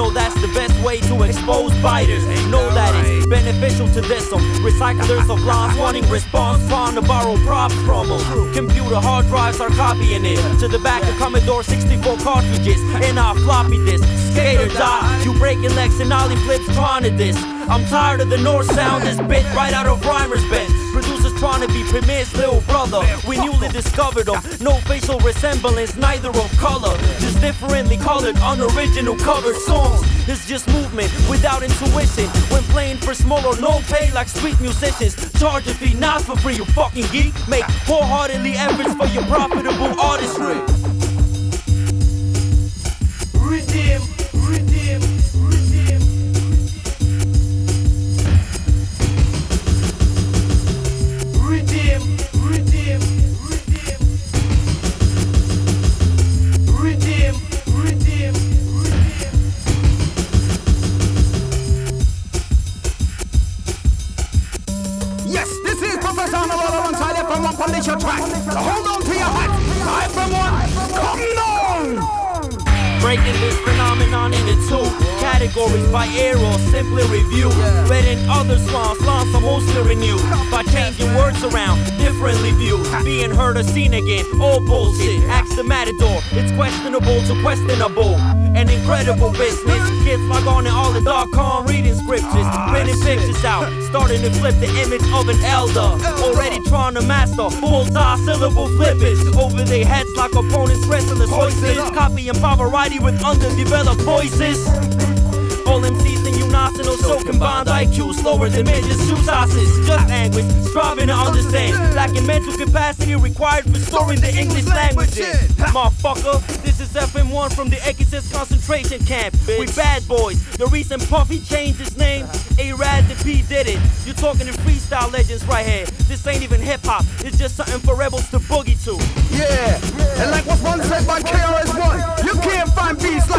know that's the best way to expose biters. Know that it's beneficial to this. them. Recyclers of lies wanting response, fond to borrow props from them. Computer hard drives are copying it to the back of Commodore 64 cartridges and our floppy disk. Skater die, you breaking legs and ollie flips trying to this. I'm tired of the North Sound, this bit right out of Rhymer's bend. Producers trying to be Premier's little brother. We newly discovered him, no facial resemblance, neither of color. Differently colored, unoriginal covered songs. It's just movement without intuition. When playing for small or no pay, like street musicians, charge a fee, not for free. You fucking geek. Make wholeheartedly efforts for your profitable artistry. Yes, this is Professor Anarad alongside F'em One Polish your track. So hold on to your hat. F'em One, come down! Breaking this phenomenon into two categories by air or simply review. Red and other swans, swans are mostly renewed by changing words around, differently viewed. Being heard or seen again, all bullshit. Ask the matador, it's questionable to questionable. An incredible business. Kids log on and all the dark com reading scriptures, printing pictures out, starting to flip the image of an elder. Already trying to master bullseye syllable flipping over their heads like opponents wrestling voices. Copying Pavarotti with underdeveloped voices. All MCs in unison or so combined IQ slower than midgets, two sauces. Just anguish, striving to understand. Lacking mental capacity required for storing the English language. in. Motherfucker, this is F'em One from the Ekis concentration camp. We bad boys. The recent Puffy changed his name, A-Rad the P did it. You're talking to freestyle legends right here. This ain't even hip hop, it's just something for rebels to boogie to. Yeah, and like what's one said by KRS-One, you can't find beats